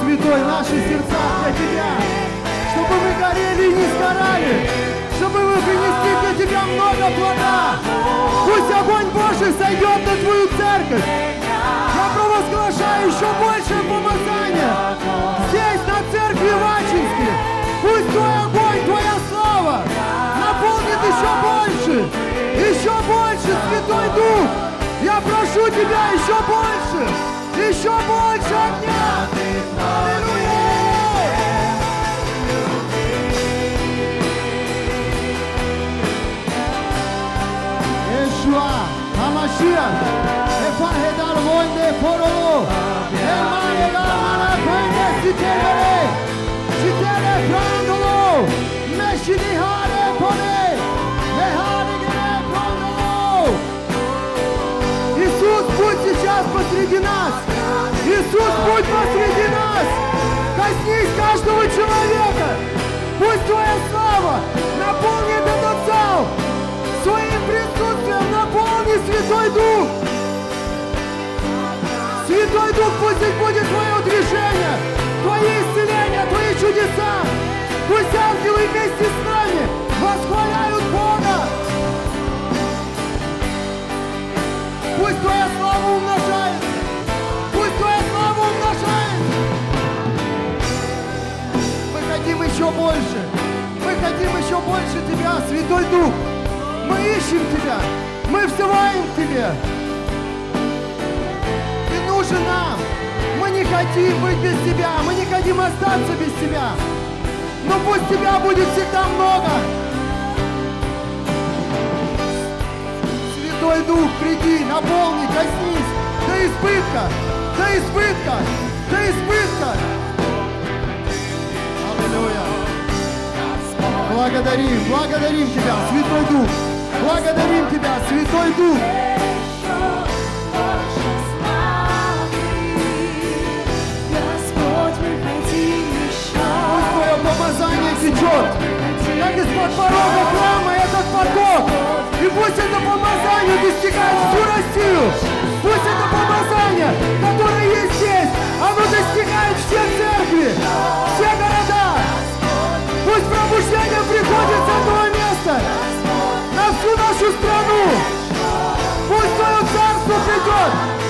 Святой, наши сердца для Тебя, чтобы мы горели и не сгорали, чтобы мы принесли для Тебя много плода. Пусть огонь Божий сойдет на Твою церковь. Я провозглашаю еще больше помазания здесь, на церкви Вачинске. Пусть Твой огонь, Твоя слава наполнит еще больше, еще больше, Святой Дух. Я прошу Тебя еще больше, еще больше огня. Emane Gamana Pende Sitere, Sitere Prandolo, Meshini Hare Pone, Mehare Gere Prandolo. Иисус, будь сейчас посреди нас! Иисус, будь посреди нас! Коснись каждого человека! Пусть Твоя слава наполнит этот зал! Своим присутствием наполни Святой Дух! Святой Дух, пусть здесь будет Твое движение, Твои исцеления, Твои чудеса! Пусть ангелы вместе с нами восхваляют Бога! Пусть Твоя слава умножается! Пусть Твоя слава умножается! Мы хотим еще больше! Мы хотим еще больше Тебя, Святой Дух! Мы ищем Тебя! Мы взываем к Тебе! Нужен нам! Мы не хотим быть без Тебя! Мы не хотим остаться без Тебя! Но пусть Тебя будет всегда много! Святой Дух, приди, наполни, коснись до избытка, до избытка, до избытка. Аллилуйя. Благодарим, благодарим Тебя, Святой Дух. Благодарим Тебя, Святой Дух. Течет, как из-под порога храма этот поток. И пусть это помазание достигает всю Россию. Пусть это помазание, которое есть здесь, оно достигает все церкви, все города. Пусть пробуждение приходит с этого места на всю нашу страну. Пусть Твое царство придет.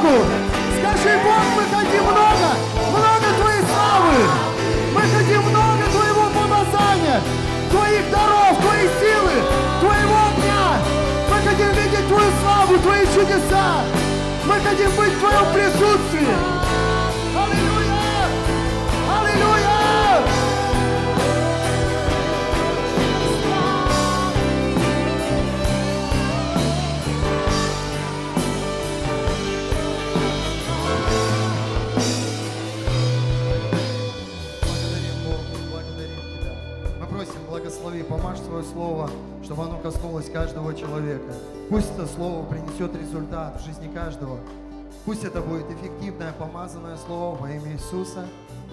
Богу. Скажи, Бог, мы хотим много, много Твоей славы. Мы хотим много Твоего помазания, Твоих даров, Твоей силы, Твоего огня. Мы хотим видеть Твою славу, Твои чудеса. Мы хотим быть в Твоем присутствии. Благослови, помажь свое слово, чтобы оно коснулось каждого человека. Пусть это слово принесет результат в жизни каждого. Пусть это будет эффективное, помазанное слово во имя Иисуса.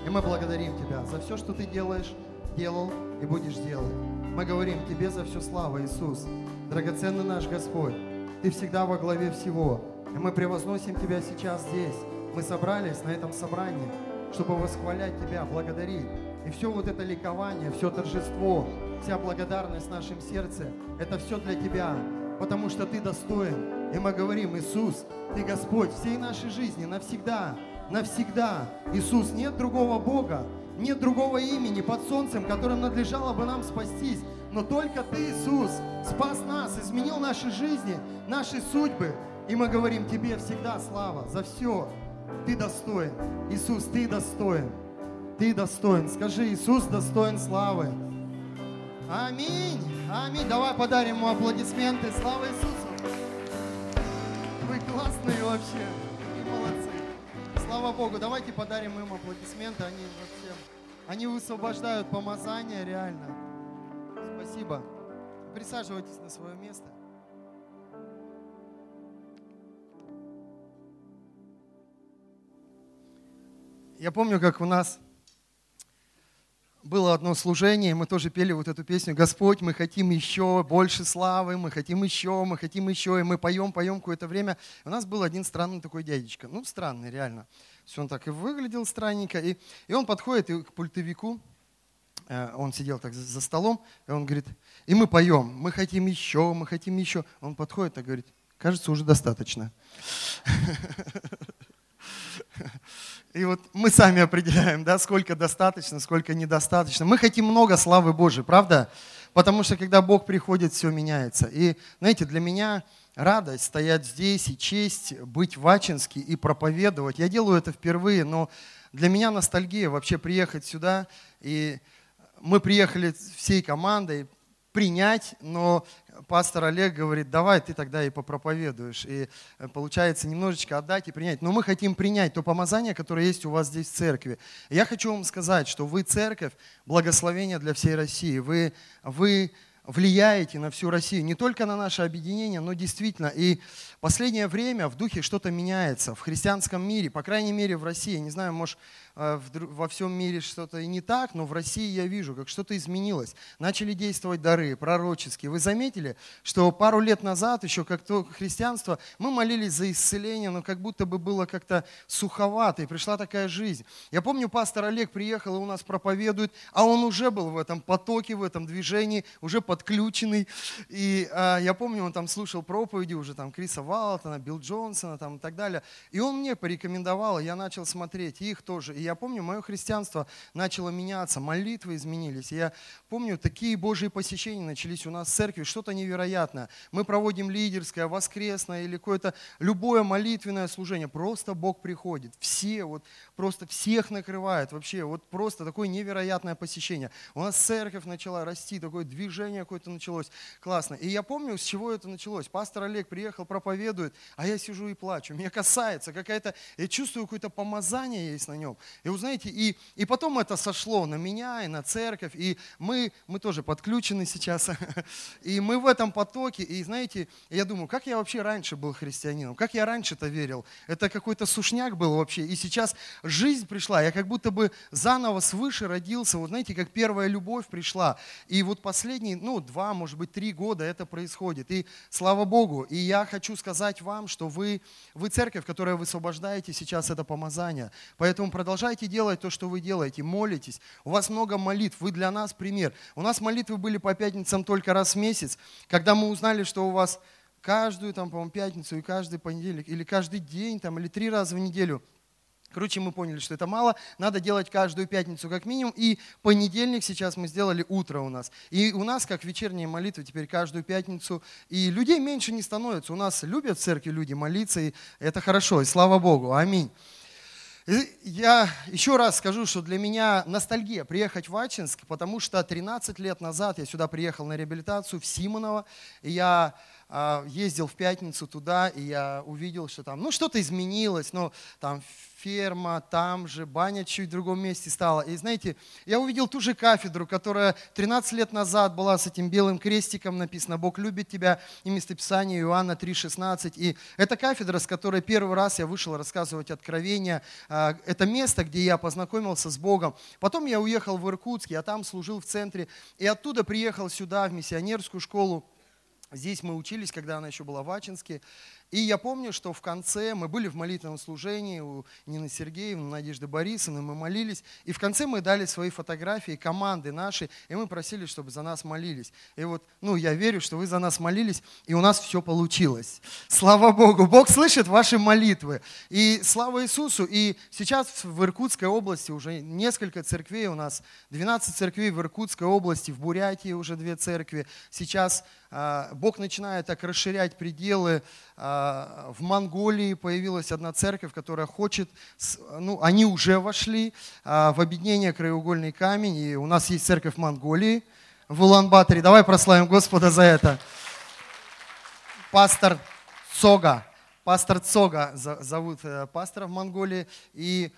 И мы благодарим Тебя за все, что Ты делаешь, делал и будешь делать. Мы говорим Тебе за всю славу, Иисус. Драгоценный наш Господь, Ты всегда во главе всего. И мы превозносим Тебя сейчас здесь. Мы собрались на этом собрании, чтобы восхвалять Тебя, благодарить. И все вот это ликование, все торжество, вся благодарность в нашем сердце, это все для Тебя, потому что Ты достоин. И мы говорим, Иисус, Ты Господь всей нашей жизни навсегда, навсегда. Иисус, нет другого Бога, нет другого имени под солнцем, которым надлежало бы нам спастись. Но только Ты, Иисус, спас нас, изменил наши жизни, наши судьбы. И мы говорим Тебе всегда слава за все. Ты достоин. Иисус, Ты достоин. Ты достоин. Скажи, Иисус достоин славы. Аминь. Аминь. Давай подарим ему аплодисменты. Слава Иисусу. Вы классные вообще. Вы молодцы. Слава Богу. Давайте подарим им аплодисменты. Они вообще, они высвобождают помазание реально. Спасибо. Присаживайтесь на свое место. Я помню, как у нас было одно служение, мы тоже пели вот эту песню «Господь, мы хотим еще больше славы, мы хотим еще, мы хотим еще», и мы поем, поем какое-то время. У нас был один странный такой дядечка, ну странный реально. Все он так и выглядел странненько, и, и он подходит к пультовику, э, он сидел так за столом, и он говорит, и мы поем, мы хотим еще, мы хотим еще. Он подходит и говорит, кажется, уже достаточно. И вот мы сами определяем, да, сколько достаточно, сколько недостаточно. Мы хотим много славы Божией, правда? Потому что когда Бог приходит, все меняется. И, знаете, для меня радость стоять здесь и честь быть в Ачинске и проповедовать. Я делаю это впервые, но для меня ностальгия вообще приехать сюда. И мы приехали всей командой принять, но пастор Олег говорит, давай ты тогда и попроповедуешь. И э, получается немножечко отдать и принять. Но мы хотим принять то помазание, которое есть у вас здесь в церкви. Я хочу вам сказать, что вы церковь, благословение для всей России. Вы, вы влияете на всю Россию, не только на наше объединение, но действительно. И последнее время в духе что-то меняется в христианском мире, по крайней мере в России. Не знаю, может, во всем мире что-то и не так, но в России я вижу, как что-то изменилось. Начали действовать дары пророческие. Вы заметили, что пару лет назад, еще как то христианство, мы молились за исцеление, но как будто бы было как-то суховато, и пришла такая жизнь. Я помню, пастор Олег приехал и у нас проповедует, а он уже был в этом потоке, в этом движении, уже подключенный. И а, я помню, он там слушал проповеди уже там Криса Валтона, Билл Джонсона там, и так далее. И он мне порекомендовал, я начал смотреть, их тоже. И я помню, мое христианство начало меняться, молитвы изменились. Я помню, такие Божьи посещения начались у нас в церкви, что-то невероятное. Мы проводим лидерское, воскресное или какое-то любое молитвенное служение. Просто Бог приходит. Все, вот просто всех накрывает вообще. Вот просто такое невероятное посещение. У нас церковь начала расти, такое движение какое-то началось. Классно. И я помню, с чего это началось. Пастор Олег приехал, проповедует, а я сижу и плачу. Меня касается какая-то, я чувствую какое-то помазание есть на нем. И вы знаете, и, и потом это сошло на меня и на церковь, и мы, мы тоже подключены сейчас, и мы в этом потоке, и знаете, я думаю, как я вообще раньше был христианином, как я раньше-то верил, это какой-то сушняк был вообще, и сейчас жизнь пришла, я как будто бы заново свыше родился, вот знаете, как первая любовь пришла, и вот последние, ну, два, может быть, три года это происходит, и слава Богу, и я хочу сказать вам, что вы, вы церковь, которая высвобождаете сейчас это помазание, поэтому продолжайте продолжайте делать то, что вы делаете, молитесь. У вас много молитв, вы для нас пример. У нас молитвы были по пятницам только раз в месяц, когда мы узнали, что у вас каждую, там, по-моему, пятницу и каждый понедельник, или каждый день, там, или три раза в неделю Короче, мы поняли, что это мало, надо делать каждую пятницу как минимум, и понедельник сейчас мы сделали утро у нас. И у нас, как вечерняя молитва, теперь каждую пятницу, и людей меньше не становится. У нас любят в церкви люди молиться, и это хорошо, и слава Богу, аминь. Я еще раз скажу, что для меня ностальгия приехать в Ачинск, потому что 13 лет назад я сюда приехал на реабилитацию в Симоново, и я ездил в пятницу туда, и я увидел, что там, ну, что-то изменилось, ну, там ферма, там же, баня чуть в другом месте стала. И знаете, я увидел ту же кафедру, которая 13 лет назад была с этим белым крестиком написано «Бог любит тебя» и местописание Иоанна 3,16. И эта кафедра, с которой первый раз я вышел рассказывать откровения, а, это место, где я познакомился с Богом. Потом я уехал в Иркутск, я там служил в центре, и оттуда приехал сюда, в миссионерскую школу. Здесь мы учились, когда она еще была в Ачинске. И я помню, что в конце мы были в молитвенном служении у Нины Сергеевны, Надежды Борисовны, мы молились. И в конце мы дали свои фотографии команды нашей, и мы просили, чтобы за нас молились. И вот, ну, я верю, что вы за нас молились, и у нас все получилось. Слава Богу! Бог слышит ваши молитвы. И слава Иисусу! И сейчас в Иркутской области уже несколько церквей у нас, 12 церквей в Иркутской области, в Бурятии уже две церкви. Сейчас а, Бог начинает так расширять пределы. А, в Монголии появилась одна церковь, которая хочет, ну, они уже вошли а, в объединение «Краеугольный камень», и у нас есть церковь в Монголии, в Улан-Баторе. Давай прославим Господа за это. Пастор Цога, пастор Цога зовут э, пастора в Монголии, и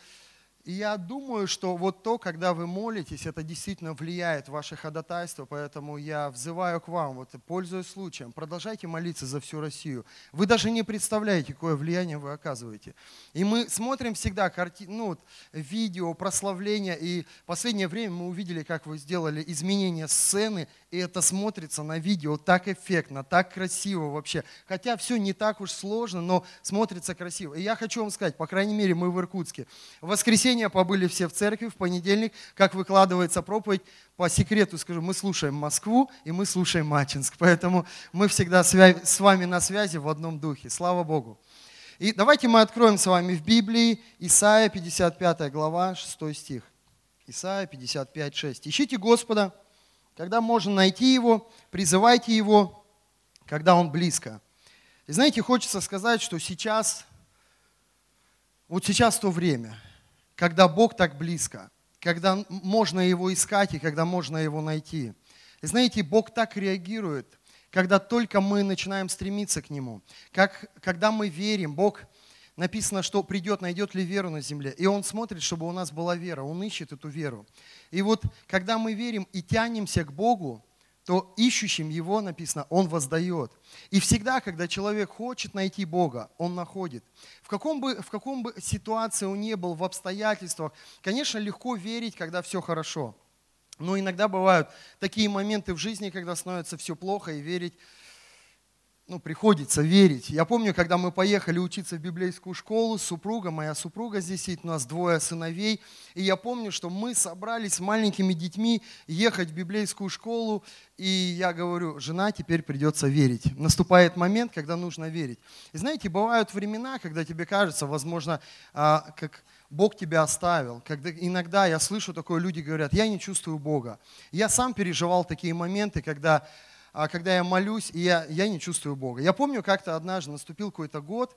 я думаю, что вот то, когда вы молитесь, это действительно влияет в ваше ходатайство, поэтому я взываю к вам, вот пользуясь случаем, продолжайте молиться за всю Россию. Вы даже не представляете, какое влияние вы оказываете. И мы смотрим всегда карти... ну, вот, видео, прославления, и в последнее время мы увидели, как вы сделали изменение сцены, и это смотрится на видео так эффектно, так красиво вообще. Хотя все не так уж сложно, но смотрится красиво. И я хочу вам сказать, по крайней мере, мы в Иркутске. В воскресенье побыли все в церкви, в понедельник, как выкладывается проповедь, по секрету скажу, мы слушаем Москву и мы слушаем Мачинск. Поэтому мы всегда с вами на связи в одном духе. Слава Богу. И давайте мы откроем с вами в Библии Исаия 55 глава, 6 стих. Исаия 55, 6. Ищите Господа, когда можно найти Его, призывайте Его, когда Он близко. И знаете, хочется сказать, что сейчас, вот сейчас то время, когда Бог так близко, когда можно Его искать и когда можно Его найти. Знаете, Бог так реагирует, когда только мы начинаем стремиться к Нему. Как, когда мы верим, Бог написано, что придет, найдет ли веру на земле. И Он смотрит, чтобы у нас была вера, Он ищет эту веру. И вот когда мы верим и тянемся к Богу, то ищущим Его написано, Он воздает. И всегда, когда человек хочет найти Бога, он находит. В каком бы, в каком бы ситуации он не был, в обстоятельствах, конечно, легко верить, когда все хорошо. Но иногда бывают такие моменты в жизни, когда становится все плохо, и верить ну, приходится верить. Я помню, когда мы поехали учиться в библейскую школу, супруга, моя супруга здесь сидит, у нас двое сыновей, и я помню, что мы собрались с маленькими детьми ехать в библейскую школу, и я говорю, жена, теперь придется верить. Наступает момент, когда нужно верить. И знаете, бывают времена, когда тебе кажется, возможно, а, как Бог тебя оставил. Когда иногда я слышу такое, люди говорят, я не чувствую Бога. Я сам переживал такие моменты, когда когда я молюсь, и я, я не чувствую Бога. Я помню, как-то однажды наступил какой-то год,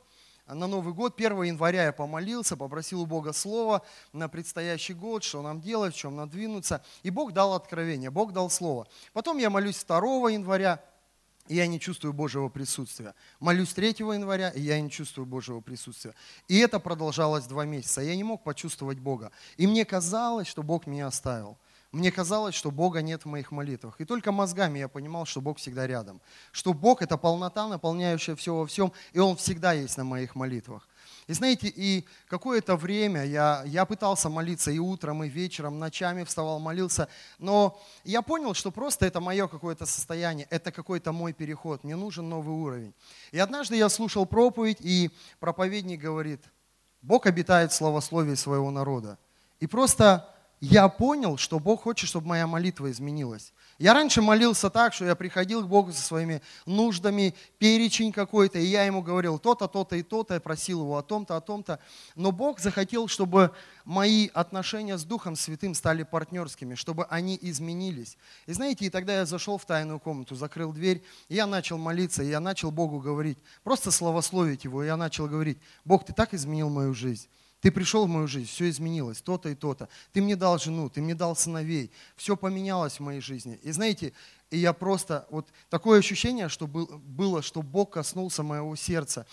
на Новый год, 1 января я помолился, попросил у Бога слова на предстоящий год, что нам делать, в чем надвинуться. И Бог дал откровение, Бог дал слово. Потом я молюсь 2 января, и я не чувствую Божьего присутствия. Молюсь 3 января, и я не чувствую Божьего присутствия. И это продолжалось два месяца. Я не мог почувствовать Бога. И мне казалось, что Бог меня оставил. Мне казалось, что Бога нет в моих молитвах. И только мозгами я понимал, что Бог всегда рядом. Что Бог – это полнота, наполняющая все во всем, и Он всегда есть на моих молитвах. И знаете, и какое-то время я, я пытался молиться и утром, и вечером, ночами вставал, молился, но я понял, что просто это мое какое-то состояние, это какой-то мой переход, мне нужен новый уровень. И однажды я слушал проповедь, и проповедник говорит, Бог обитает в словословии своего народа. И просто я понял, что Бог хочет, чтобы моя молитва изменилась. Я раньше молился так, что я приходил к Богу со своими нуждами, перечень какой-то, и я ему говорил то-то, то-то и то-то, я просил его о том-то, о том-то. Но Бог захотел, чтобы мои отношения с Духом Святым стали партнерскими, чтобы они изменились. И знаете, и тогда я зашел в тайную комнату, закрыл дверь, и я начал молиться, и я начал Богу говорить, просто славословить Его, и я начал говорить, Бог, Ты так изменил мою жизнь. Ты пришел в мою жизнь, все изменилось, то-то и то-то. Ты мне дал жену, ты мне дал сыновей. Все поменялось в моей жизни. И знаете, и я просто, вот такое ощущение, что было, что Бог коснулся моего сердца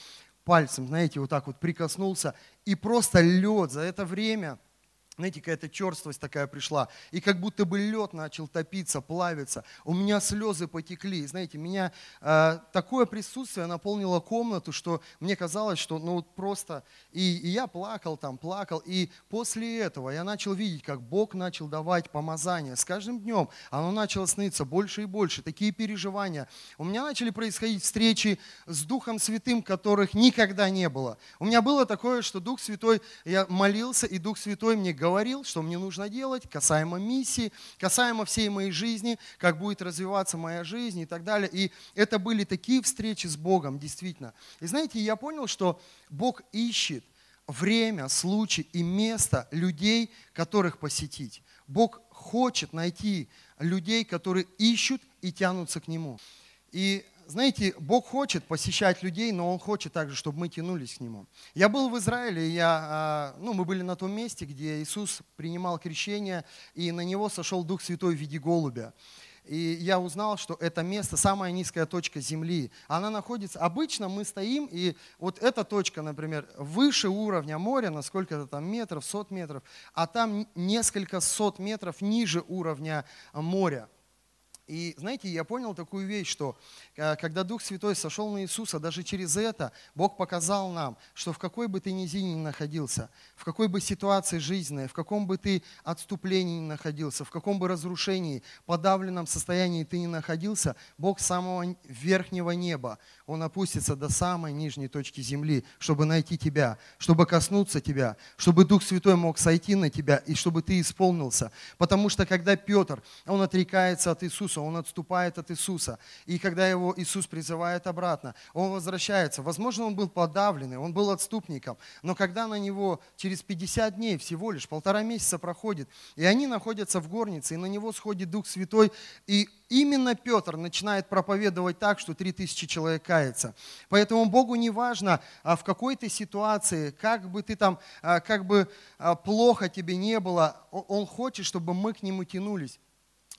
пальцем, знаете, вот так вот прикоснулся. И просто лед за это время – знаете, какая-то черствость такая пришла, и как будто бы лед начал топиться, плавиться. У меня слезы потекли. знаете, меня э, такое присутствие наполнило комнату, что мне казалось, что ну вот просто... И, и я плакал там, плакал. И после этого я начал видеть, как Бог начал давать помазание. С каждым днем оно начало сниться больше и больше. Такие переживания. У меня начали происходить встречи с Духом Святым, которых никогда не было. У меня было такое, что Дух Святой, я молился, и Дух Святой мне говорил, говорил, что мне нужно делать, касаемо миссии, касаемо всей моей жизни, как будет развиваться моя жизнь и так далее. И это были такие встречи с Богом, действительно. И знаете, я понял, что Бог ищет время, случай и место людей, которых посетить. Бог хочет найти людей, которые ищут и тянутся к Нему. И знаете, Бог хочет посещать людей, но Он хочет также, чтобы мы тянулись к Нему. Я был в Израиле, я, а, ну, мы были на том месте, где Иисус принимал крещение, и на Него сошел Дух Святой в виде голубя. и я узнал, что это место, самая низкая точка Земли. Она находится, обычно мы стоим, и вот эта точка, например, выше уровня моря, на сколько-то там метров, сот метров, а там несколько сот метров ниже уровня моря. И знаете, я понял такую вещь, что э, когда Дух Святой сошел на Иисуса, даже через это Бог показал нам, что в какой бы ты низине ни находился, в какой бы ситуации жизненной, в каком бы ты отступлении ни находился, в каком бы разрушении, подавленном состоянии ты ни находился, Бог самого верхнего неба, Он опустится до самой нижней точки земли, чтобы найти тебя, чтобы коснуться тебя, чтобы Дух Святой мог сойти на тебя и чтобы ты исполнился. Потому что когда Петр, он отрекается от Иисуса, он отступает от Иисуса. И когда его Иисус призывает обратно, он возвращается. Возможно, он был подавленный, он был отступником, но когда на него через 50 дней, всего лишь полтора месяца проходит, и они находятся в горнице, и на него сходит Дух Святой, и именно Петр начинает проповедовать так, что 3000 человек кается. Поэтому Богу не важно, а в какой ты ситуации, как бы ты там, а, как бы а, плохо тебе не было, Он хочет, чтобы мы к Нему тянулись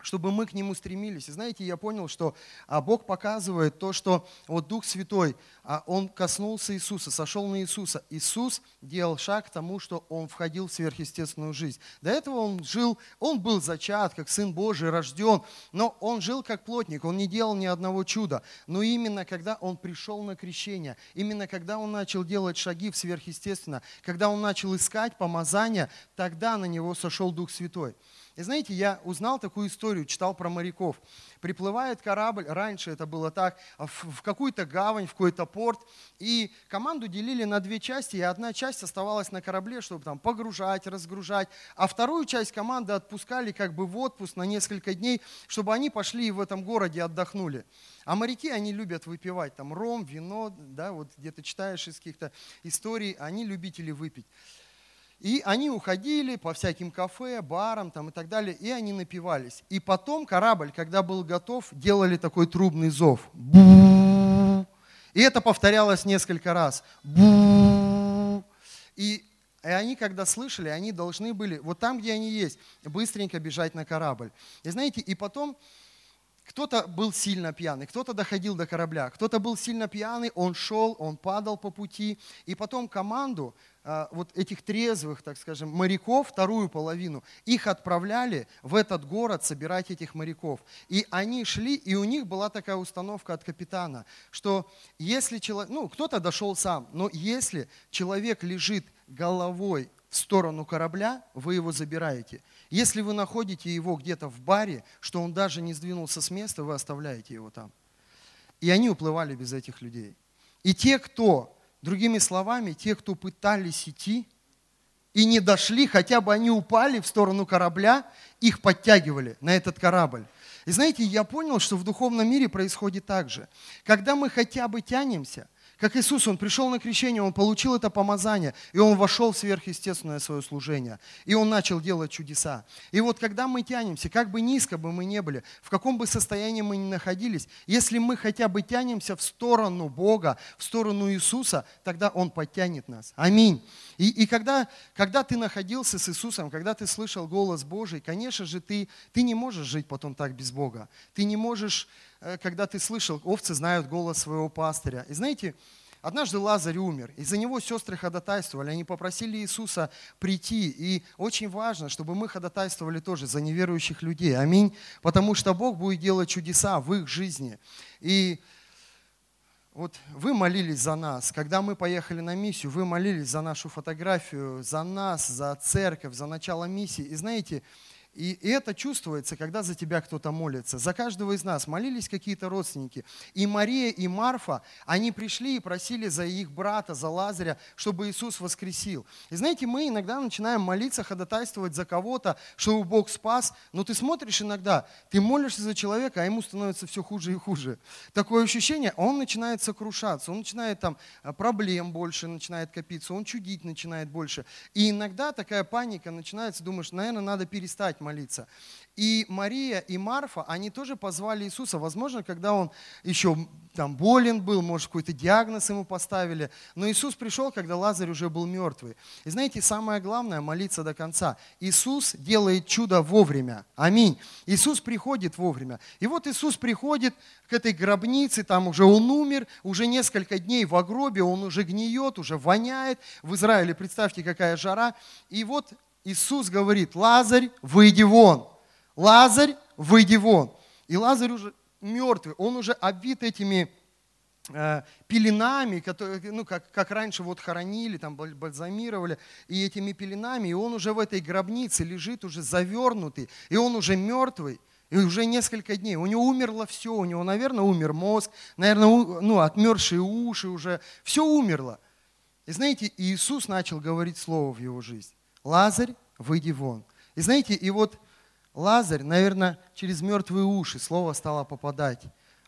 чтобы мы к Нему стремились. И знаете, я понял, что а, Бог показывает то, что вот Дух Святой, а, Он коснулся Иисуса, сошел на Иисуса. Иисус делал шаг к тому, что Он входил в сверхъестественную жизнь. До этого Он жил, Он был зачат, как Сын Божий, рожден, но Он жил как плотник, Он не делал ни одного чуда. Но именно когда Он пришел на крещение, именно когда Он начал делать шаги в сверхъестественно, когда Он начал искать помазания, тогда на Него сошел Дух Святой. И знаете, я узнал такую историю, читал про моряков. Приплывает корабль, раньше это было так, в какую-то гавань, в какой-то порт, и команду делили на две части, и одна часть оставалась на корабле, чтобы там погружать, разгружать, а вторую часть команды отпускали как бы в отпуск на несколько дней, чтобы они пошли и в этом городе отдохнули. А моряки, они любят выпивать там ром, вино, да, вот где-то читаешь из каких-то историй, они любители выпить. И они уходили по всяким кафе, барам там и так далее, и они напивались. И потом корабль, когда был готов, делали такой трубный зов. И это повторялось несколько раз. И и они, когда слышали, они должны были, вот там, где они есть, быстренько бежать на корабль. И знаете, и потом кто-то был сильно пьяный, кто-то доходил до корабля, кто-то был сильно пьяный, он шел, он падал по пути. И потом команду а, вот этих трезвых, так скажем, моряков, вторую половину, их отправляли в этот город собирать этих моряков. И они шли, и у них была такая установка от капитана, что если человек, ну, кто-то дошел сам, но если человек лежит головой в сторону корабля, вы его забираете. Если вы находите его где-то в баре, что он даже не сдвинулся с места, вы оставляете его там. И они уплывали без этих людей. И те, кто Другими словами, те, кто пытались идти и не дошли, хотя бы они упали в сторону корабля, их подтягивали на этот корабль. И знаете, я понял, что в духовном мире происходит так же. Когда мы хотя бы тянемся – как Иисус, Он пришел на крещение, Он получил это помазание, и Он вошел в сверхъестественное свое служение. И Он начал делать чудеса. И вот когда мы тянемся, как бы низко бы мы не были, в каком бы состоянии мы ни находились, если мы хотя бы тянемся в сторону Бога, в сторону Иисуса, тогда Он подтянет нас. Аминь. И, и когда, когда ты находился с Иисусом, когда ты слышал голос Божий, конечно же, ты, ты не можешь жить потом так без Бога. Ты не можешь Э, когда ты слышал, овцы знают голос своего пастыря. И знаете, однажды Лазарь умер, и за него сестры ходатайствовали, они попросили Иисуса прийти. И очень важно, чтобы мы ходатайствовали тоже за неверующих людей. Аминь. Потому что Бог будет делать чудеса в их жизни. И вот вы молились за нас, когда мы поехали на миссию, вы молились за нашу фотографию, за нас, за церковь, за начало миссии. И знаете, и, это чувствуется, когда за тебя кто-то молится. За каждого из нас молились какие-то родственники. И Мария, и Марфа, они пришли и просили за их брата, за Лазаря, чтобы Иисус воскресил. И знаете, мы иногда начинаем молиться, ходатайствовать за кого-то, чтобы Бог спас. Но ты смотришь иногда, ты молишься за человека, а ему становится все хуже и хуже. Такое ощущение, он начинает сокрушаться, он начинает там э, проблем больше начинает копиться, он чудить начинает больше. И иногда такая паника начинается, думаешь, наверное, надо перестать продолжать молиться. И Мария и Марфа, они тоже позвали Иисуса, возможно, когда он еще там болен был, может, какой-то диагноз ему поставили. Но Иисус пришел, когда Лазарь уже был мертвый. И знаете, самое главное – молиться до конца. Иисус делает чудо вовремя. Аминь. Иисус приходит вовремя. И вот Иисус приходит к этой гробнице, там уже он умер, уже несколько дней в гробе, он уже гниет, уже воняет. В Израиле, представьте, какая жара. И вот Иисус говорит, Лазарь, выйди вон. Лазарь, выйди вон. И Лазарь уже мертвый, он уже обвит этими э, пеленами, которые, ну, как, как раньше вот хоронили, там бальзамировали, и этими пеленами, и он уже в этой гробнице лежит уже завернутый, и он уже мертвый, и уже несколько дней. У него умерло все, у него, наверное, умер мозг, наверное, ну, отмершие уши уже, все умерло. И знаете, Иисус начал говорить слово в его жизнь. Лазарь, выйди вон. И знаете, и вот Лазарь, наверное, через мертвые уши слово стало попадать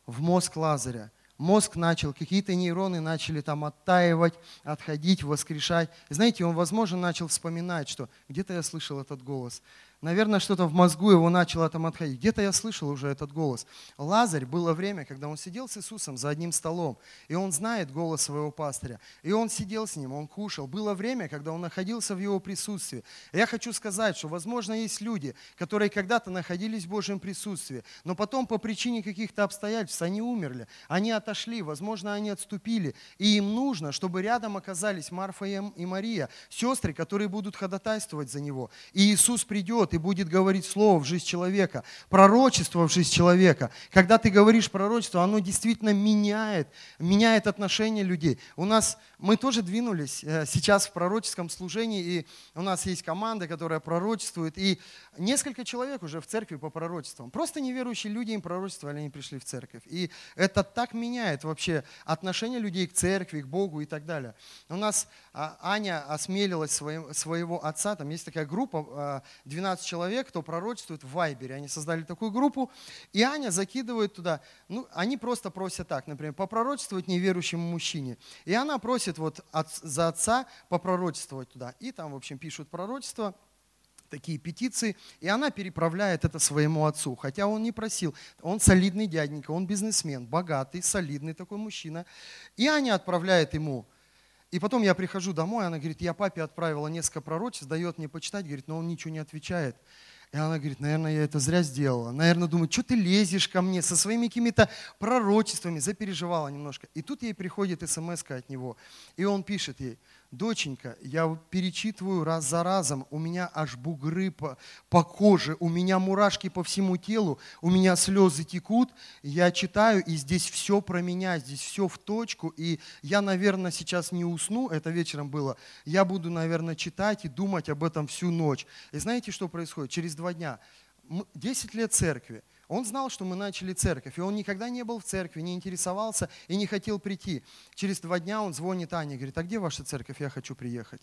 в мозг Лазаря. Мозг начал, какие-то нейроны начали там оттаивать, отходить, воскрешать. И знаете, он, возможно, начал вспоминать, что где-то я слышал этот голос. Наверное, что-то в мозгу его начало там отходить. Где-то я слышал уже этот голос. Лазарь было время, когда он сидел с Иисусом за одним столом, и он знает голос своего пастыря. И он сидел с ним, он кушал. Было время, когда он находился в его присутствии. Я хочу сказать, что, возможно, есть люди, которые когда-то находились в Божьем присутствии, но потом по причине каких-то обстоятельств они умерли, они отошли, возможно, они отступили. И им нужно, чтобы рядом оказались Марфа и Мария, сестры, которые будут ходатайствовать за него. И Иисус придет, и будет говорить слово в жизнь человека, пророчество в жизнь человека. Когда ты говоришь пророчество, оно действительно меняет, меняет отношение людей. У нас, мы тоже двинулись э, сейчас в пророческом служении, и у нас есть команда, которая пророчествует, и несколько человек уже в церкви по пророчествам. Просто неверующие люди им пророчествовали, они пришли в церковь. И это так меняет вообще отношение людей к церкви, к Богу и так далее. У нас а, Аня осмелилась своего отца, там есть такая группа, 12 15 человек, кто пророчествует в Вайбере. Они создали такую группу, и Аня закидывает туда, ну, они просто просят так, например, попророчествовать неверующему мужчине. И она просит вот от, за отца попророчествовать туда. И там, в общем, пишут пророчество, такие петиции, и она переправляет это своему отцу, хотя он не просил. Он солидный дяденька, он бизнесмен, богатый, солидный такой мужчина. И Аня отправляет ему и потом я прихожу домой, она говорит, я папе отправила несколько пророчеств, дает мне почитать, говорит, но он ничего не отвечает. И она говорит, наверное, я это зря сделала. Наверное, думаю, что ты лезешь ко мне со своими какими-то пророчествами. Запереживала немножко. И тут ей приходит смс от него. И он пишет ей, доченька, я перечитываю раз за разом, у меня аж бугры по, по коже, у меня мурашки по всему телу, у меня слезы текут, я читаю, и здесь все про меня, здесь все в точку, и я, наверное, сейчас не усну, это вечером было, я буду, наверное, читать и думать об этом всю ночь. И знаете, что происходит? Через два дня, 10 лет церкви, он знал, что мы начали церковь, и он никогда не был в церкви, не интересовался и не хотел прийти. Через два дня он звонит Ане, говорит, а где ваша церковь, я хочу приехать.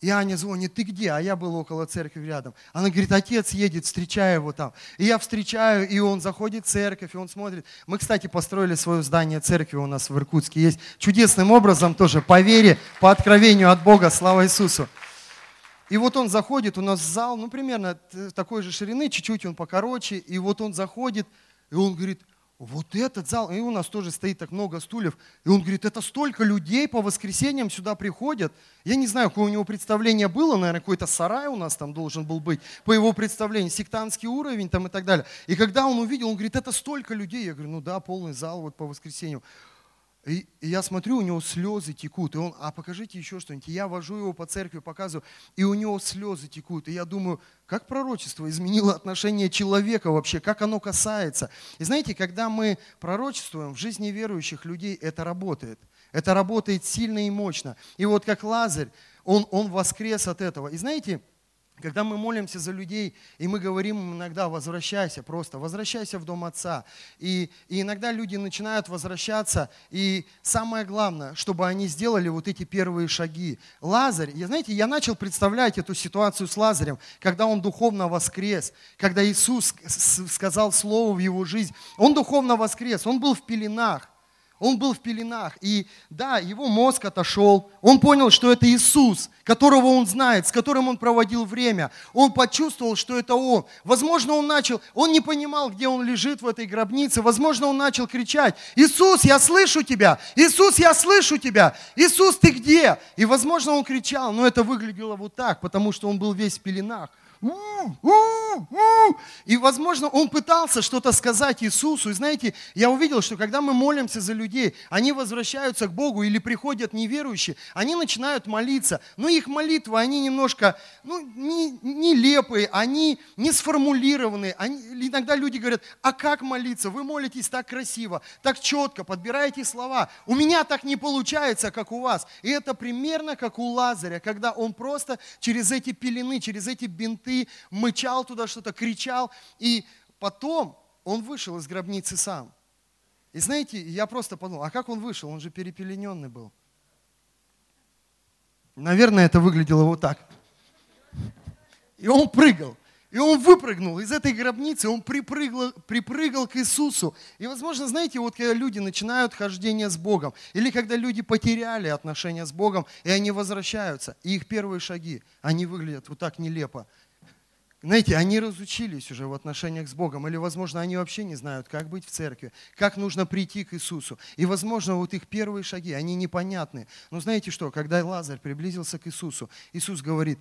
И Аня звонит, ты где? А я был около церкви рядом. Она говорит, отец едет, встречаю его там. И я встречаю, и он заходит в церковь, и он смотрит. Мы, кстати, построили свое здание церкви у нас в Иркутске. Есть чудесным образом тоже, по вере, по откровению от Бога, слава Иисусу. И вот он заходит, у нас зал, ну, примерно такой же ширины, чуть-чуть он покороче, и вот он заходит, и он говорит, вот этот зал, и у нас тоже стоит так много стульев, и он говорит, это столько людей по воскресеньям сюда приходят. Я не знаю, какое у него представление было, наверное, какой-то сарай у нас там должен был быть, по его представлению, сектантский уровень там и так далее. И когда он увидел, он говорит, это столько людей. Я говорю, ну да, полный зал вот по воскресенью. И, я смотрю, у него слезы текут. И он, а покажите еще что-нибудь. я вожу его по церкви, показываю, и у него слезы текут. И я думаю, как пророчество изменило отношение человека вообще, как оно касается. И знаете, когда мы пророчествуем в жизни верующих людей, это работает. Это работает сильно и мощно. И вот как Лазарь, он, он воскрес от этого. И знаете, когда мы молимся за людей, и мы говорим им иногда «возвращайся просто, возвращайся в дом Отца». И, и иногда люди начинают возвращаться, и самое главное, чтобы они сделали вот эти первые шаги. Лазарь, я, знаете, я начал представлять эту ситуацию с Лазарем, когда он духовно воскрес, когда Иисус сказал Слово в его жизнь. Он духовно воскрес, он был в пеленах, Он был в пеленах. И да, его мозг отошел. Он понял, что это Иисус, которого он знает, с которым он проводил время. Он почувствовал, что это он. Возможно, он начал, он не понимал, где он лежит в этой гробнице. Возможно, он начал кричать, Иисус, я слышу тебя! Иисус, я слышу тебя! Иисус, ты где? И, возможно, он кричал, но это выглядело вот так, потому что он был весь в пеленах. И, возможно, он пытался что-то сказать Иисусу. И знаете, я увидел, что когда мы молимся за людей, они возвращаются к Богу или приходят неверующие, они начинают молиться. Но их молитвы, они немножко ну, не, нелепые, они не сформулированные. Они, иногда люди говорят, а как молиться? Вы молитесь так красиво, так четко, подбираете слова. У меня так не получается, как у вас. И это примерно как у Лазаря, когда он просто через эти пелены, через эти бинты, ты мычал туда что-то, кричал. И потом он вышел из гробницы сам. И знаете, я просто подумал, а как он вышел? Он же перепелененный был. Наверное, это выглядело вот так. И он прыгал. И он выпрыгнул из этой гробницы, он припрыгал, припрыгал к Иисусу. И, возможно, знаете, вот когда люди начинают хождение с Богом, или когда люди потеряли отношения с Богом, и они возвращаются, и их первые шаги, они выглядят вот так нелепо. Знаете, они разучились уже в отношениях с Богом, или, возможно, они вообще не знают, как быть в церкви, как нужно прийти к Иисусу. И, возможно, вот их первые шаги, они непонятны. Но знаете что, когда Лазарь приблизился к Иисусу, Иисус говорит,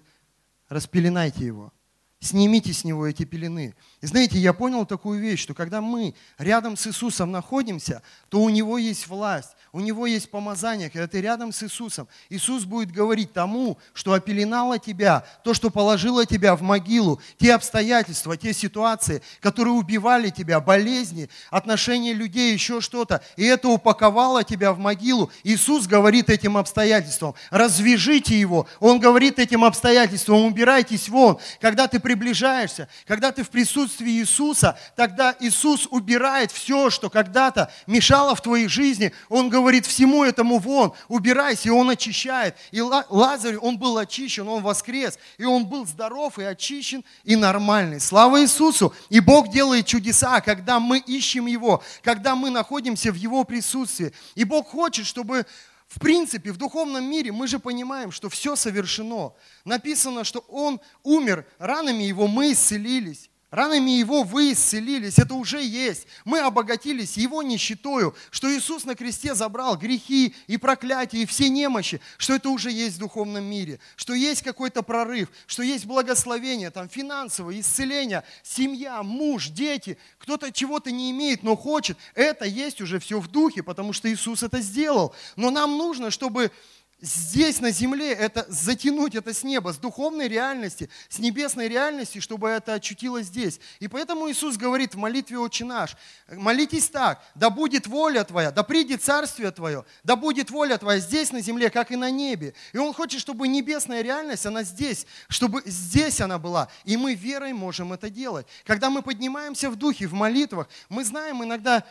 распеленайте его, снимите с него эти пелены. И знаете, я понял такую вещь, что когда мы рядом с Иисусом находимся, то у него есть власть, у него есть помазание, когда ты рядом с Иисусом. Иисус будет говорить тому, что опеленало тебя, то, что положило тебя в могилу, те обстоятельства, те ситуации, которые убивали тебя, болезни, отношения людей, еще что-то, и это упаковало тебя в могилу. Иисус говорит этим обстоятельствам, развяжите его. Он говорит этим обстоятельствам, убирайтесь вон. Когда ты приближаешься, когда ты в присутствии Иисуса, тогда Иисус убирает все, что когда-то мешало в твоей жизни. Он говорит, всему этому вон, убирайся, и он очищает. И Лазарь, он был очищен, он воскрес, и он был здоров и очищен и нормальный. Слава Иисусу! И Бог делает чудеса, когда мы ищем Его, когда мы находимся в Его присутствии. И Бог хочет, чтобы в принципе, в духовном мире мы же понимаем, что все совершено. Написано, что Он умер, ранами Его мы исцелились. Ранами Его вы исцелились, это уже есть. Мы обогатились Его нищетою, что Иисус на кресте забрал грехи и проклятия и все немощи, что это уже есть в духовном мире, что есть какой-то прорыв, что есть благословение, там финансовое, исцеление, семья, муж, дети, кто-то чего-то не имеет, но хочет. Это есть уже все в духе, потому что Иисус это сделал. Но нам нужно, чтобы здесь на земле это затянуть это с неба, с духовной реальности, с небесной реальности, чтобы это очутилось здесь. И поэтому Иисус говорит в молитве «Отче наш», молитесь так, да будет воля Твоя, да придет Царствие Твое, да будет воля Твоя здесь на земле, как и на небе. И Он хочет, чтобы небесная реальность, она здесь, чтобы здесь она была. И мы верой можем это делать. Когда мы поднимаемся в духе, в молитвах, мы знаем иногда,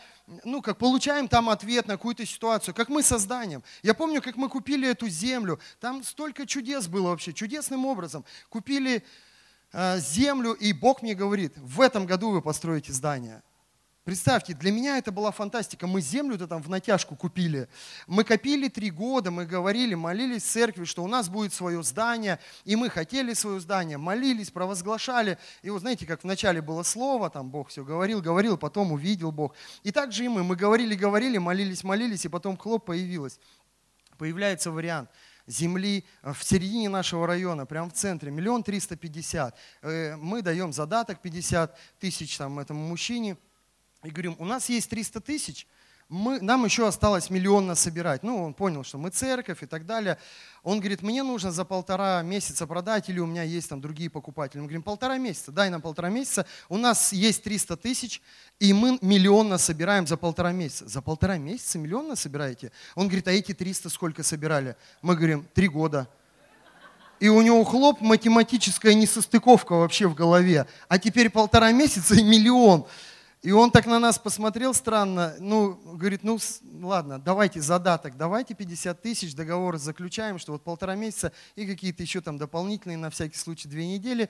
ну, как получаем там ответ на какую-то ситуацию, как мы созданием. Я помню, как мы купили эту землю, там столько чудес было вообще, чудесным образом. Купили э, землю, и Бог мне говорит, в этом году вы построите здание. Представьте, для меня это была фантастика. Мы землю-то там в натяжку купили. Мы копили три года, мы говорили, молились в церкви, что у нас будет свое здание, и мы хотели свое здание, молились, провозглашали. И вот знаете, как вначале было слово, там Бог все говорил, говорил, потом увидел Бог. И так же и мы. Мы говорили, говорили, молились, молились, и потом хлоп появилось. Появляется вариант земли в середине нашего района, прямо в центре, миллион триста пятьдесят. Э, мы даем задаток 50 тысяч там, этому мужчине – и говорим, у нас есть 300 тысяч, мы, нам еще осталось миллион собирать. Ну, он понял, что мы церковь и так далее. Он говорит, мне нужно за полтора месяца продать, или у меня есть там другие покупатели. Мы говорим, полтора месяца, дай нам полтора месяца. У нас есть 300 тысяч, и мы миллион собираем за полтора месяца. За полтора месяца миллион собираете? Он говорит, а эти 300 сколько собирали? Мы говорим, три года. И у него хлоп, математическая несостыковка вообще в голове. А теперь полтора месяца и миллион. И он так на нас посмотрел странно, ну, говорит, ну, ладно, давайте задаток, давайте 50 тысяч, договор заключаем, что вот полтора месяца и какие-то еще там дополнительные, на всякий случай, две недели.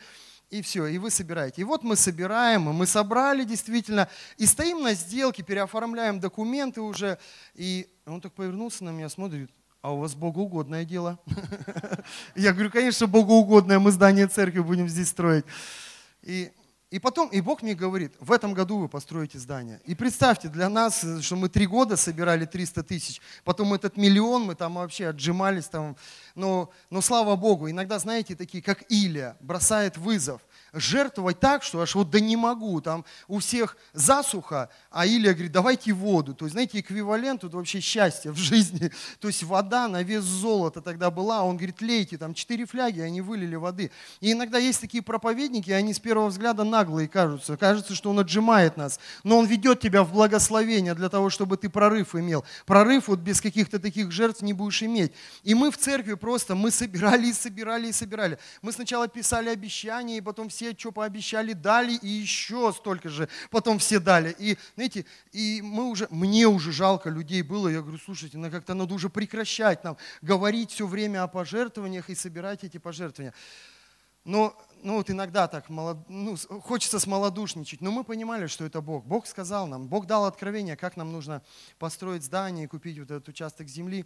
и все, и вы собираете. И вот мы собираем, и мы собрали действительно, и стоим на сделке, переоформляем документы уже. И он так повернулся на меня, смотрит, а у вас богоугодное дело. Я говорю, конечно, богоугодное, мы здание церкви будем здесь строить. И и потом, и Бог мне говорит, в этом году вы построите здание. И представьте, для нас, что мы три года собирали 300 тысяч, потом этот миллион, мы там вообще отжимались. Там, но, но слава Богу, иногда, знаете, такие, как Илия, бросает вызов жертвовать так, что аж вот да не могу, там у всех засуха, а Илья говорит, давайте воду. То есть, знаете, эквивалент тут вообще счастья в жизни. То есть вода на вес золота тогда была, он говорит, лейте, там четыре фляги, они вылили воды. И иногда есть такие проповедники, они с первого взгляда наглые кажутся. Кажется, что он отжимает нас, но он ведет тебя в благословение для того, чтобы ты прорыв имел. Прорыв вот без каких-то таких жертв не будешь иметь. И мы в церкви просто, мы собирали и собирали и собирали. Мы сначала писали обещания, и потом все, что пообещали, дали, и еще столько же потом все дали. И, знаете, и мы уже, мне уже жалко людей было. Я говорю, слушайте, ну как-то надо уже прекращать нам говорить все время о пожертвованиях и собирать эти пожертвования. Но ну вот иногда так молод, ну, хочется смолодушничать, но мы понимали, что это Бог. Бог сказал нам, Бог дал откровение, как нам нужно построить здание и купить вот этот участок земли.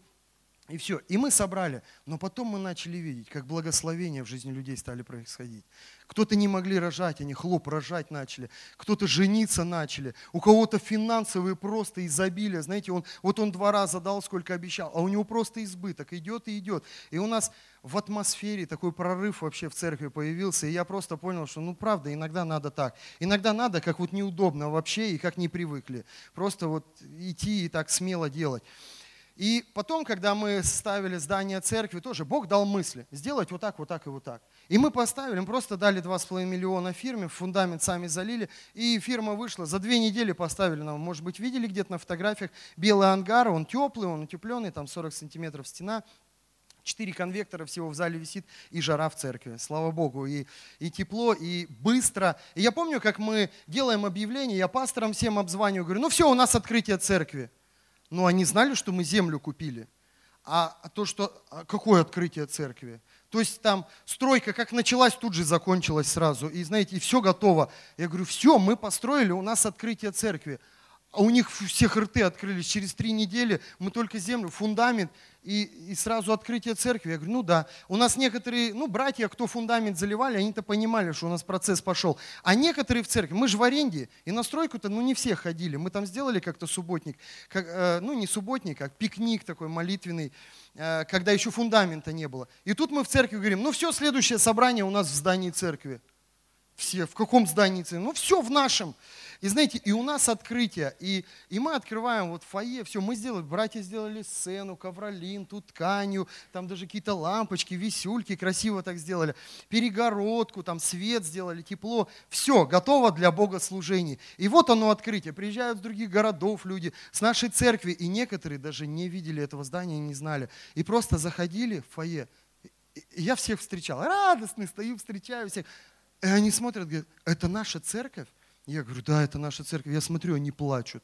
И все. И мы собрали. Но потом мы начали видеть, как благословения в жизни людей стали происходить. Кто-то не могли рожать, они хлоп рожать начали. Кто-то жениться начали. У кого-то финансовые просто изобилие. Знаете, он, вот он два раза дал, сколько обещал, а у него просто избыток. Идет и идет. И у нас в атмосфере такой прорыв вообще в церкви появился. И я просто понял, что ну правда, иногда надо так. Иногда надо, как вот неудобно вообще и как не привыкли. Просто вот идти и так смело делать. И потом, когда мы ставили здание церкви, тоже Бог дал мысли сделать вот так, вот так и вот так. И мы поставили, мы просто дали 2,5 миллиона фирме, фундамент сами залили, и фирма вышла. За две недели поставили нам, может быть, видели где-то на фотографиях, белый ангар, он теплый, он утепленный, там 40 сантиметров стена, Четыре конвектора всего в зале висит, и жара в церкви, слава Богу, и, и тепло, и быстро. И я помню, как мы делаем объявление, я пасторам всем обзваниваю, говорю, ну все, у нас открытие церкви. Но они знали, что мы землю купили. А то, что... А какое открытие церкви? То есть там стройка как началась, тут же закончилась сразу. И знаете, и все готово. Я говорю, все, мы построили, у нас открытие церкви. А у них всех рты открылись. Через три недели мы только землю, фундамент и, и сразу открытие церкви. Я говорю, ну да. У нас некоторые, ну, братья, кто фундамент заливали, они-то понимали, что у нас процесс пошел. А некоторые в церкви, мы же в аренде, и на стройку-то, ну, не все ходили. Мы там сделали как-то субботник, как, э, ну, не субботник, а пикник такой молитвенный, э, когда еще фундамента не было. И тут мы в церкви говорим, ну, все, следующее собрание у нас в здании церкви. Все, в каком здании церкви? Ну, все в нашем. И знаете, и у нас открытие, и, и мы открываем вот фойе, все, мы сделали, братья сделали сцену, ковролин, тут тканью, там даже какие-то лампочки, висюльки красиво так сделали, перегородку, там свет сделали, тепло, все, готово для богослужений. И вот оно открытие, приезжают с других городов люди, с нашей церкви, и некоторые даже не видели этого здания, не знали, и просто заходили в фойе, я всех встречал, радостный, стою, встречаю всех. И они смотрят, говорят, это наша церковь? Я говорю, да, это наша церковь. Я смотрю, они плачут.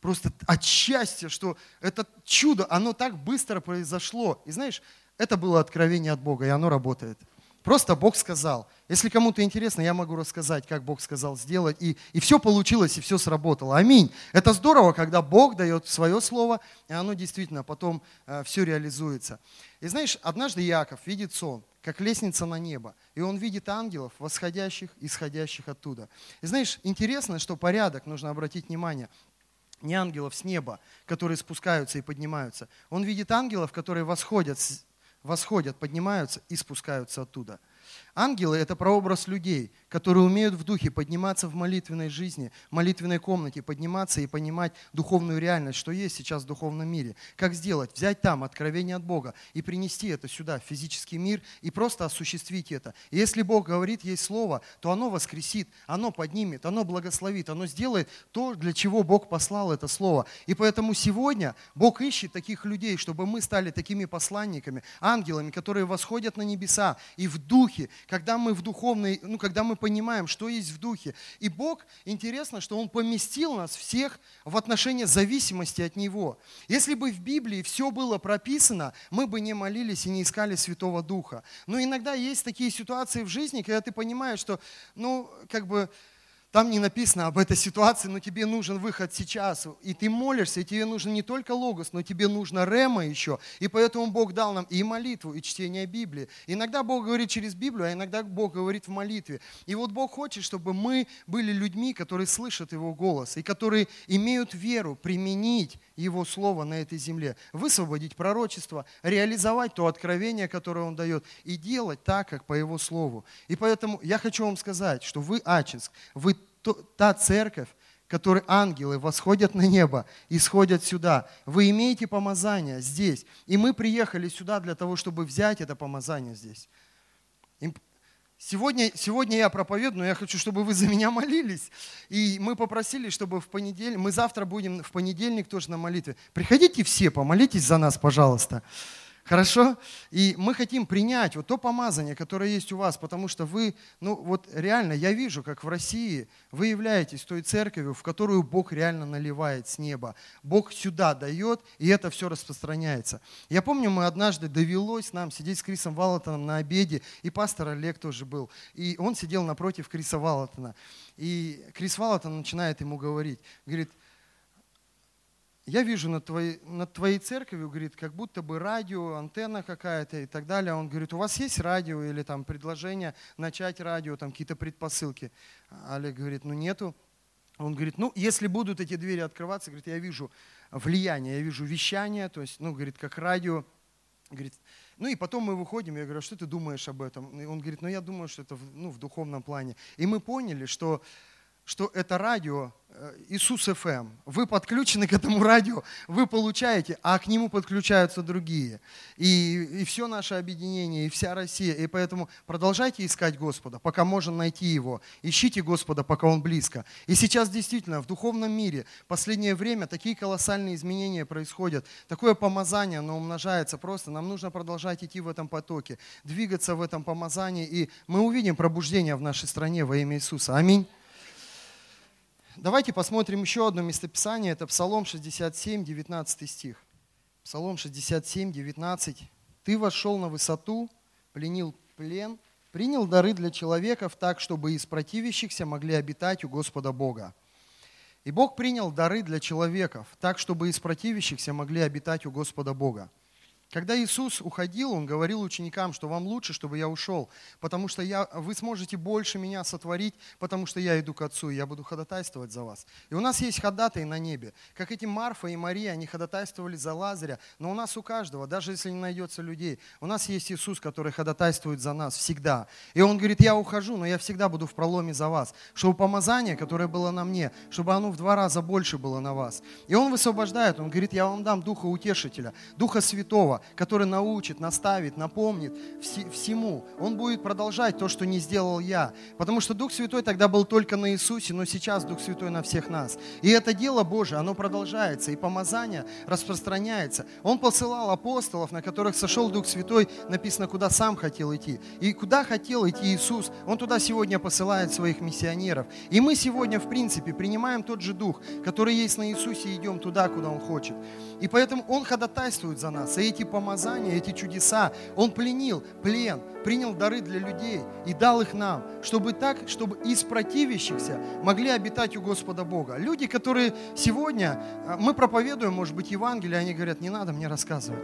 Просто от счастья, что это чудо, оно так быстро произошло. И знаешь, это было откровение от Бога, и оно работает. Просто Бог сказал. Если кому-то интересно, я могу рассказать, как Бог сказал сделать. И, и все получилось, и все сработало. Аминь. Это здорово, когда Бог дает свое слово, и оно действительно потом э, все реализуется. И знаешь, однажды Яков видит сон как лестница на небо. И он видит ангелов, восходящих, исходящих оттуда. И знаешь, интересно, что порядок, нужно обратить внимание, не ангелов с неба, которые спускаются и поднимаются. Он видит ангелов, которые восходят, восходят, поднимаются и спускаются оттуда. Ангелы – это прообраз людей, которые умеют в духе подниматься в молитвенной жизни, молитвенной комнате, подниматься и понимать духовную реальность, что есть сейчас в духовном мире. Как сделать? Взять там откровение от Бога и принести это сюда, в физический мир, и просто осуществить это. И если Бог говорит, есть Слово, то оно воскресит, оно поднимет, оно благословит, оно сделает то, для чего Бог послал это Слово. И поэтому сегодня Бог ищет таких людей, чтобы мы стали такими посланниками, ангелами, которые восходят на небеса и в духе духе, когда мы в духовной, ну, когда мы понимаем, что есть в духе. И Бог, интересно, что Он поместил нас всех в отношении зависимости от Него. Если бы в Библии все было прописано, мы бы не молились и не искали Святого Духа. Но иногда есть такие ситуации в жизни, когда ты понимаешь, что, ну, как бы, там не написано об этой ситуации, но тебе нужен выход сейчас. И ты молишься, и тебе нужен не только логос, но тебе нужно рема еще. И поэтому Бог дал нам и молитву, и чтение Библии. Иногда Бог говорит через Библию, а иногда Бог говорит в молитве. И вот Бог хочет, чтобы мы были людьми, которые слышат Его голос, и которые имеют веру применить Его Слово на этой земле, высвободить пророчество, реализовать то откровение, которое Он дает, и делать так, как по Его Слову. И поэтому я хочу вам сказать, что вы Ачинск, вы та церковь, которой ангелы восходят на небо и сходят сюда. Вы имеете помазание здесь. И мы приехали сюда для того, чтобы взять это помазание здесь. Сегодня, сегодня я проповедую, но я хочу, чтобы вы за меня молились. И мы попросили, чтобы в понедельник, мы завтра будем в понедельник тоже на молитве. Приходите все, помолитесь за нас, пожалуйста. Хорошо? И мы хотим принять вот то помазание, которое есть у вас, потому что вы, ну вот реально, я вижу, как в России вы являетесь той церковью, в которую Бог реально наливает с неба. Бог сюда дает, и это все распространяется. Я помню, мы однажды довелось нам сидеть с Крисом Валатоном на обеде, и пастор Олег тоже был. И он сидел напротив Криса Валатона. И Крис Валатон начинает ему говорить, говорит, я вижу над твоей, над твоей церковью, говорит, как будто бы радио, антенна какая-то и так далее. Он говорит, у вас есть радио или там предложение начать радио, там какие-то предпосылки? Олег говорит, ну нету. Он говорит, ну если будут эти двери открываться, говорит, я вижу влияние, я вижу вещание, то есть, ну, говорит, как радио. Говорит, ну и потом мы выходим, я говорю, «А что ты думаешь об этом? И он говорит, ну я думаю, что это ну, в духовном плане. И мы поняли, что что это радио э, Иисус ФМ. Эм. Вы подключены к этому радио, вы получаете, а к нему подключаются другие. И, и все наше объединение, и вся Россия. И поэтому продолжайте искать Господа, пока можно найти Его. Ищите Господа, пока Он близко. И сейчас действительно в духовном мире последнее время такие колоссальные изменения происходят. Такое помазание, оно умножается просто. Нам нужно продолжать идти в этом потоке, двигаться в этом помазании. И мы увидим пробуждение в нашей стране во имя Иисуса. Аминь. Давайте посмотрим еще одно местописание. Это Псалом 67, 19 стих. Псалом 67, 19. «Ты вошел на высоту, пленил плен, принял дары для человеков так, чтобы из противящихся могли обитать у Господа Бога». И Бог принял дары для человеков так, чтобы из противящихся могли обитать у Господа Бога. Когда Иисус уходил, Он говорил ученикам, что вам лучше, чтобы я ушел, потому что я, вы сможете больше меня сотворить, потому что я иду к Отцу, и я буду ходатайствовать за вас. И у нас есть ходатай на небе. Как эти Марфа и Мария, они ходатайствовали за Лазаря, но у нас у каждого, даже если не найдется людей, у нас есть Иисус, который ходатайствует за нас всегда. И Он говорит, я ухожу, но я всегда буду в проломе за вас, чтобы помазание, которое было на мне, чтобы оно в два раза больше было на вас. И Он высвобождает, Он говорит, я вам дам Духа Утешителя, Духа Святого, который научит, наставит, напомнит всему. Он будет продолжать то, что не сделал я. Потому что Дух Святой тогда был только на Иисусе, но сейчас Дух Святой на всех нас. И это дело Божие, оно продолжается, и помазание распространяется. Он посылал апостолов, на которых сошел Дух Святой, написано, куда сам хотел идти. И куда хотел идти Иисус, Он туда сегодня посылает своих миссионеров. И мы сегодня, в принципе, принимаем тот же Дух, который есть на Иисусе, и идем туда, куда Он хочет. И поэтому Он ходатайствует за нас. И эти помазания, эти чудеса, Он пленил, плен, принял дары для людей и дал их нам, чтобы так, чтобы из противящихся могли обитать у Господа Бога. Люди, которые сегодня, а, мы проповедуем, может быть, Евангелие, они говорят, не надо мне рассказывать.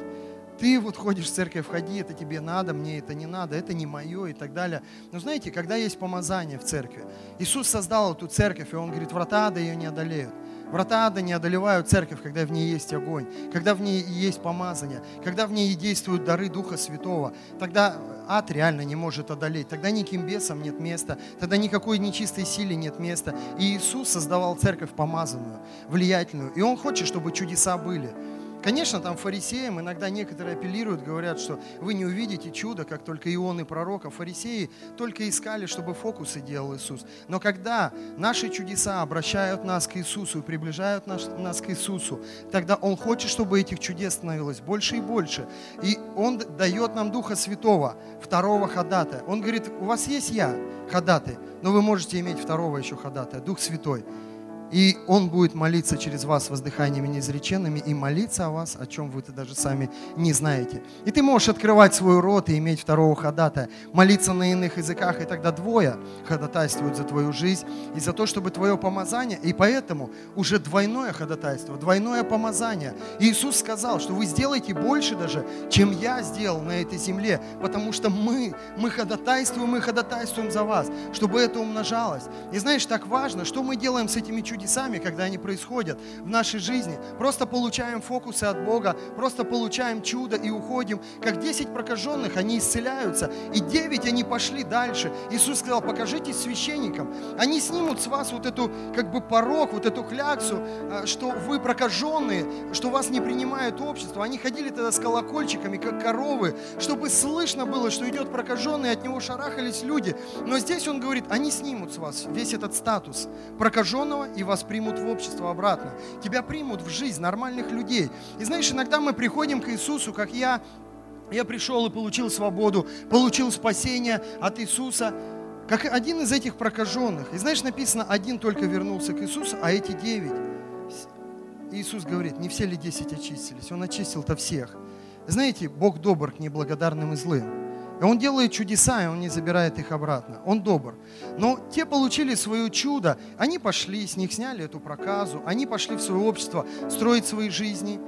Ты вот ходишь в церковь, входи, это тебе надо, мне это не надо, это не мое и так далее. Но знаете, когда есть помазание в церкви, Иисус создал эту церковь, и Он говорит, врата ада ее не одолеют. Врата ада не одолевают церковь, когда в ней есть огонь, когда в ней есть помазание, когда в ней действуют дары Духа Святого. Тогда ад реально не может одолеть. Тогда никаким бесам нет места, тогда никакой нечистой силе нет места. И Иисус создавал церковь помазанную, влиятельную. И Он хочет, чтобы чудеса были. Конечно, там фарисеям иногда некоторые апеллируют, говорят, что вы не увидите чудо, как только Ион и пророка. Фарисеи только искали, чтобы фокусы делал Иисус. Но когда наши чудеса обращают нас к Иисусу и приближают нас, нас к Иисусу, тогда Он хочет, чтобы этих чудес становилось больше и больше. И Он дает нам Духа Святого, второго ходатая. Он говорит, у вас есть я, ходатай, но вы можете иметь второго еще ходатая, Дух Святой. И Он будет молиться через вас воздыханиями неизреченными и молиться о вас, о чем вы-то даже сами не знаете. И ты можешь открывать свой рот и иметь второго ходатая, молиться на иных языках, и тогда двое ходатайствуют за твою жизнь и за то, чтобы твое помазание, и поэтому уже двойное ходатайство, двойное помазание. Иисус сказал, что вы сделаете больше даже, чем я сделал на этой земле, потому что мы, мы ходатайствуем, мы ходатайствуем за вас, чтобы это умножалось. И знаешь, так важно, что мы делаем с этими чудесами, чудесами, когда они происходят в нашей жизни. Просто получаем фокусы от Бога, просто получаем чудо и уходим. Как 10 прокаженных, они исцеляются, и 9 они пошли дальше. Иисус сказал, покажитесь священникам. Они снимут с вас вот эту как бы порог, вот эту кляксу, а, что вы прокаженные, что вас не принимает общество. Они ходили тогда с колокольчиками, как коровы, чтобы слышно было, что идет прокаженный, от него шарахались люди. Но здесь он говорит, они снимут с вас весь этот статус прокаженного и вас примут в общество обратно. Тебя примут в жизнь нормальных людей. И знаешь, иногда мы приходим к Иисусу, как я, я пришел и получил свободу, получил спасение от Иисуса, как один из этих прокаженных. И знаешь, написано, один только вернулся к Иисусу, а эти девять. Иисус говорит, не все ли десять очистились? Он очистил-то всех. Знаете, Бог добр к неблагодарным и злым. И Он делает чудеса, и Он не забирает их обратно. Он добр. Но те получили свое чудо, они пошли, с них сняли эту проказу, они пошли в свое общество строить свои жизни,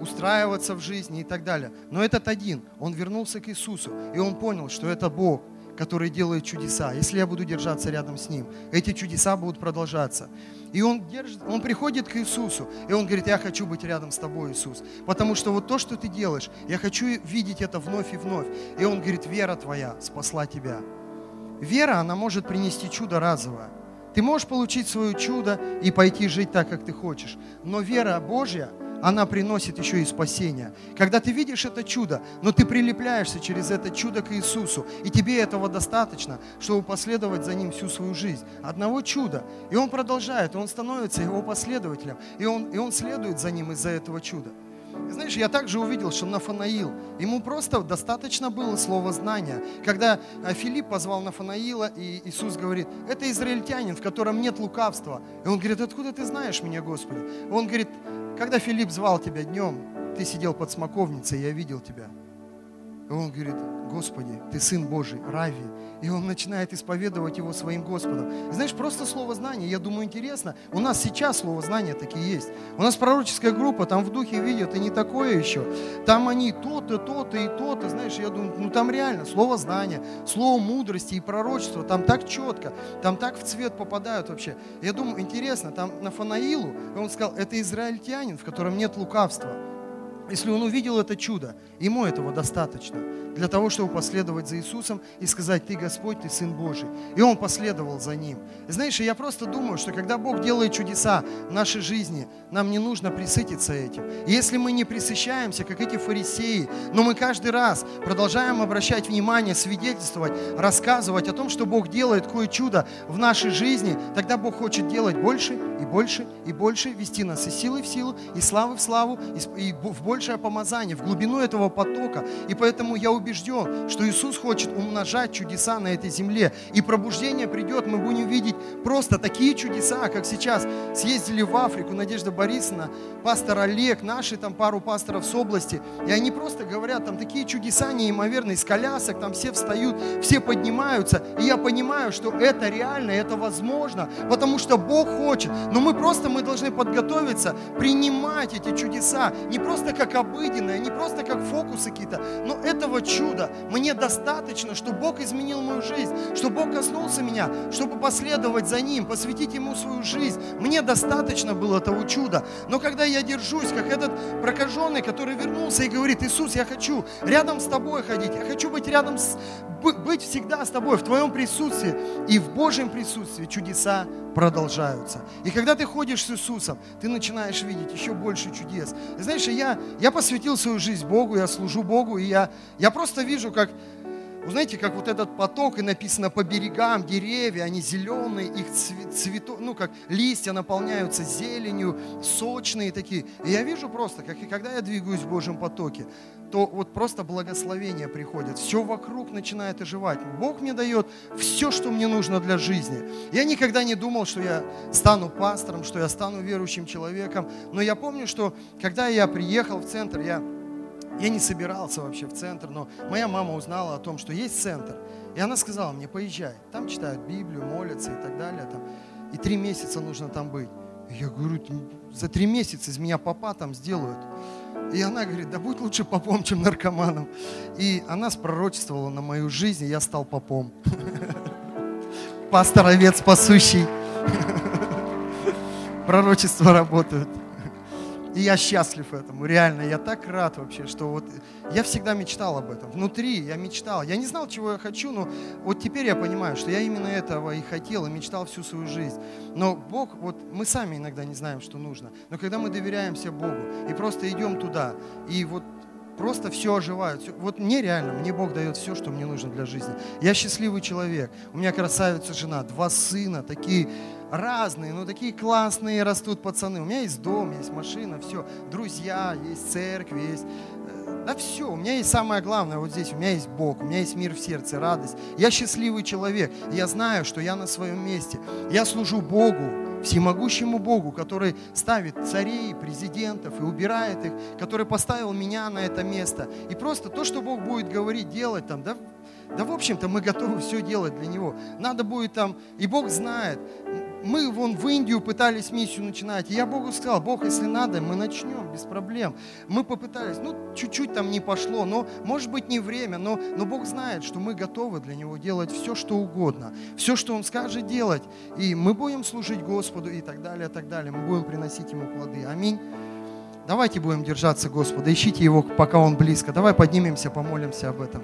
устраиваться в жизни и так далее. Но этот один, он вернулся к Иисусу, и он понял, что это Бог, который делает чудеса. Если я буду держаться рядом с Ним, эти чудеса будут продолжаться. И он, держит, он приходит к Иисусу, и он говорит, я хочу быть рядом с тобой, Иисус. Потому что вот то, что ты делаешь, я хочу видеть это вновь и вновь. И он говорит, вера твоя спасла тебя. Вера, она может принести чудо разовое. Ты можешь получить свое чудо и пойти жить так, как ты хочешь. Но вера Божья – она приносит еще и спасение. Когда ты видишь это чудо, но ты прилепляешься через это чудо к Иисусу, и тебе этого достаточно, чтобы последовать за Ним всю свою жизнь. Одного чуда. И он продолжает, и он становится его последователем, и он, и он следует за Ним из-за этого чуда. Знаешь, я также увидел, что Нафанаил, ему просто достаточно было слова знания. Когда э, Филипп позвал Нафанаила, и Иисус говорит, это израильтянин, в котором нет лукавства. И он говорит, откуда ты знаешь меня, Господи? Он говорит, когда Филипп звал тебя днем, ты сидел под смоковницей, я видел тебя. И он говорит, Господи, Ты Сын Божий, Рави. И он начинает исповедовать его своим Господом. Знаешь, просто слово знание, я думаю, интересно. У нас сейчас слово знание такие есть. У нас пророческая группа, там в духе видят, и не такое еще. Там они то-то, то-то и то-то. Знаешь, я думаю, ну там реально слово знание, слово мудрости и пророчества, там так четко, там так в цвет попадают вообще. Я думаю, интересно, там на Фанаилу, он сказал, это израильтянин, в котором нет лукавства. Если он увидел это чудо, ему этого достаточно для того, чтобы последовать за Иисусом и сказать, ты Господь, ты Сын Божий. И он последовал за ним. Знаешь, я просто думаю, что когда Бог делает чудеса в нашей жизни, нам не нужно присытиться этим. И если мы не присыщаемся, как эти фарисеи, но мы каждый раз продолжаем обращать внимание, свидетельствовать, рассказывать о том, что Бог делает кое чудо в нашей жизни, тогда Бог хочет делать больше и больше и больше, вести нас из силы в силу, из славы в славу, и в большее помазание, в глубину этого потока. И поэтому я убежден, что Иисус хочет умножать чудеса на этой земле. И пробуждение придет, мы будем видеть просто такие чудеса, как сейчас съездили в Африку, Надежда Борисовна, пастор Олег, наши там пару пасторов с области, и они просто говорят, там такие чудеса неимоверные, из колясок, там все встают, все поднимаются, и я понимаю, что это реально, это возможно, потому что Бог хочет, но мы просто, мы должны подготовиться, принимать эти чудеса, не просто как обыденные, не просто как фокусы какие-то, но этого чуда мне достаточно, что Бог изменил мою жизнь, что Бог коснулся меня, чтобы последовать за Ним, посвятить Ему свою жизнь. Мне достаточно было того чуда. Но когда я держусь, как этот прокаженный, который вернулся и говорит, Иисус, я хочу рядом с Тобой ходить, я хочу быть рядом с, быть всегда с Тобой, в Твоем присутствии и в Божьем присутствии чудеса продолжаются. И когда когда ты ходишь с Иисусом, ты начинаешь видеть еще больше чудес. Знаешь, я, я посвятил свою жизнь Богу, я служу Богу, и я, я просто вижу, как вы знаете, как вот этот поток, и написано по берегам, деревья, они зеленые, их цветы, ну как листья наполняются зеленью, сочные такие. И я вижу просто, как и когда я двигаюсь в Божьем потоке, то вот просто благословение приходит. Все вокруг начинает оживать. Бог мне дает все, что мне нужно для жизни. Я никогда не думал, что я стану пастором, что я стану верующим человеком. Но я помню, что когда я приехал в центр, я я не собирался вообще в центр, но моя мама узнала о том, что есть центр. И она сказала мне, поезжай, там читают Библию, молятся и так далее. Там, и три месяца нужно там быть. Я говорю, за три месяца из меня папа там сделают. И она говорит, да будь лучше попом, чем наркоманом. И она спророчествовала на мою жизнь, и я стал попом. Пастор овец пасущий. Пророчества работают. И я счастлив этому, реально. Я так рад вообще, что вот я всегда мечтал об этом. Внутри я мечтал. Я не знал, чего я хочу, но вот теперь я понимаю, что я именно этого и хотел, и мечтал всю свою жизнь. Но Бог, вот мы сами иногда не знаем, что нужно. Но когда мы доверяемся Богу и просто идем туда, и вот просто все оживает. Вот мне реально, мне Бог дает все, что мне нужно для жизни. Я счастливый человек. У меня красавица жена, два сына, такие разные, но такие классные растут пацаны. У меня есть дом, есть машина, все, друзья, есть церковь, есть... Э, да все, у меня есть самое главное вот здесь, у меня есть Бог, у меня есть мир в сердце, радость. Я счастливый человек, я знаю, что я на своем месте. Я служу Богу, всемогущему Богу, который ставит царей, президентов и убирает их, который поставил меня на это место. И просто то, что Бог будет говорить, делать там, да, да в общем-то мы готовы все делать для Него. Надо будет там, и Бог знает, мы вон в Индию пытались миссию начинать. И я Богу сказал, Бог, если надо, мы начнем без проблем. Мы попытались, ну, чуть-чуть там не пошло, но, может быть, не время, но, но Бог знает, что мы готовы для Него делать все, что угодно. Все, что Он скажет делать. И мы будем служить Господу и так далее, и так далее. Мы будем приносить Ему плоды. Аминь. Давайте будем держаться Господа. Ищите Его, пока Он близко. Давай поднимемся, помолимся об этом.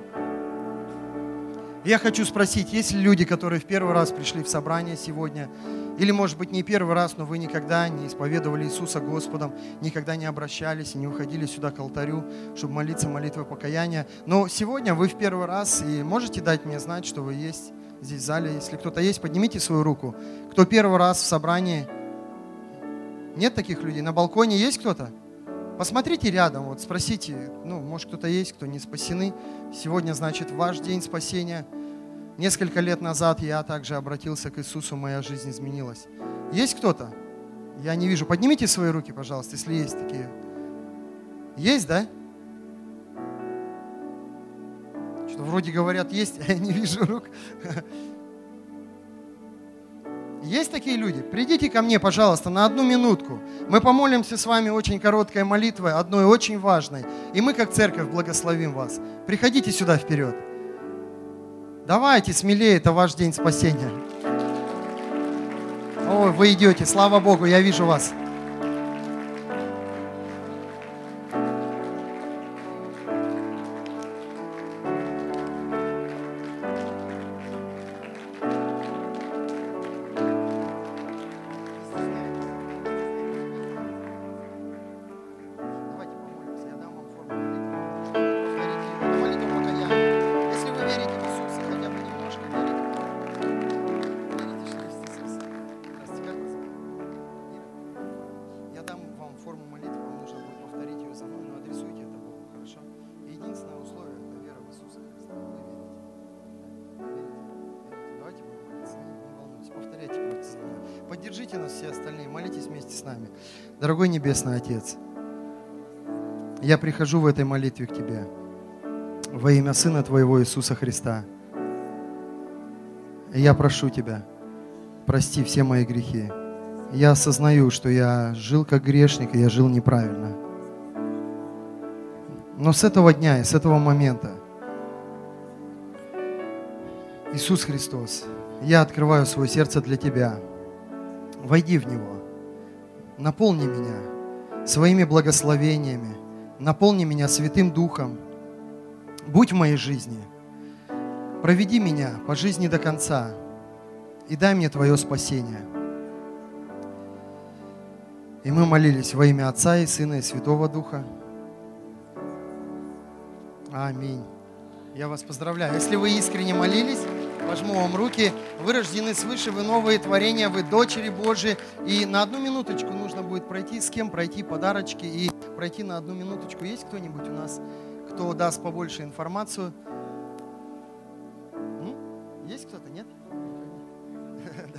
Я хочу спросить, есть ли люди, которые в первый раз пришли в собрание сегодня, или, может быть, не первый раз, но вы никогда не исповедовали Иисуса Господом, никогда не обращались и не уходили сюда к алтарю, чтобы молиться молитвой покаяния. Но сегодня вы в первый раз, и можете дать мне знать, что вы есть здесь в зале. Если кто-то есть, поднимите свою руку. Кто первый раз в собрании? Нет таких людей? На балконе есть кто-то? Посмотрите рядом, вот спросите, ну, может кто-то есть, кто не спасены. Сегодня, значит, ваш день спасения. Несколько лет назад я также обратился к Иисусу, моя жизнь изменилась. Есть кто-то? Я не вижу. Поднимите свои руки, пожалуйста, если есть такие. Есть, да? Что вроде говорят, есть, а я не вижу рук. Есть такие люди? Придите ко мне, пожалуйста, на одну минутку. Мы помолимся с вами очень короткой молитвой, одной очень важной. И мы, как церковь, благословим вас. Приходите сюда вперед. Давайте смелее, это ваш день спасения. Ой, вы идете, слава Богу, я вижу вас. Дорогой Небесный Отец, я прихожу в этой молитве к Тебе во имя Сына Твоего Иисуса Христа. Я прошу Тебя, прости все мои грехи. Я осознаю, что я жил как грешник, и я жил неправильно. Но с этого дня и с этого момента Иисус Христос, я открываю свое сердце для Тебя. Войди в него наполни меня своими благословениями, наполни меня Святым Духом, будь в моей жизни, проведи меня по жизни до конца и дай мне Твое спасение. И мы молились во имя Отца и Сына и Святого Духа. Аминь. Я вас поздравляю. Если вы искренне молились, пожму вам руки. Вы рождены свыше, вы новые творения, вы дочери Божьи. И на одну минуточку нужно будет пройти, с кем пройти подарочки и пройти на одну минуточку. Есть кто-нибудь у нас, кто даст побольше информацию? Есть кто-то, нет?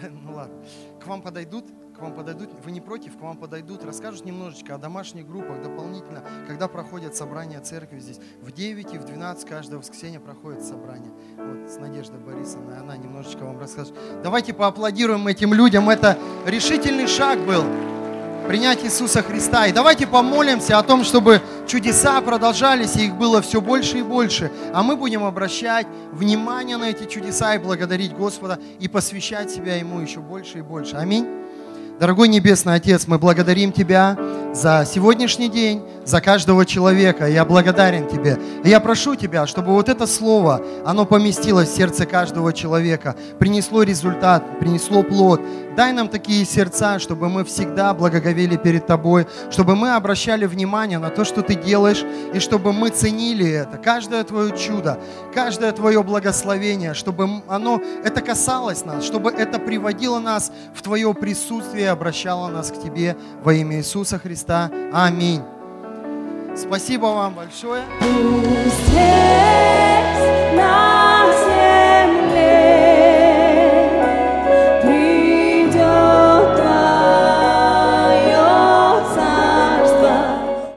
Ну ладно. К вам подойдут, к вам подойдут, вы не против, к вам подойдут, расскажут немножечко о домашних группах дополнительно, когда проходят собрания церкви здесь. В 9 и в 12 каждое воскресенье проходит собрание. Вот с Надеждой Борисовной, она немножечко вам расскажет. Давайте поаплодируем этим людям, это решительный шаг был принять Иисуса Христа. И давайте помолимся о том, чтобы чудеса продолжались, и их было все больше и больше. А мы будем обращать внимание на эти чудеса и благодарить Господа, и посвящать себя Ему еще больше и больше. Аминь. Дорогой Небесный Отец, мы благодарим Тебя за сегодняшний день, за каждого человека. Я благодарен Тебе. Я прошу Тебя, чтобы вот это слово, оно поместилось в сердце каждого человека, принесло результат, принесло плод. Дай нам такие сердца, чтобы мы всегда благоговели перед Тобой, чтобы мы обращали внимание на то, что Ты делаешь, и чтобы мы ценили это, каждое Твое чудо, каждое Твое благословение, чтобы оно, это касалось нас, чтобы это приводило нас в Твое присутствие обращала нас к Тебе во имя Иисуса Христа. Аминь. Спасибо вам большое. Пусть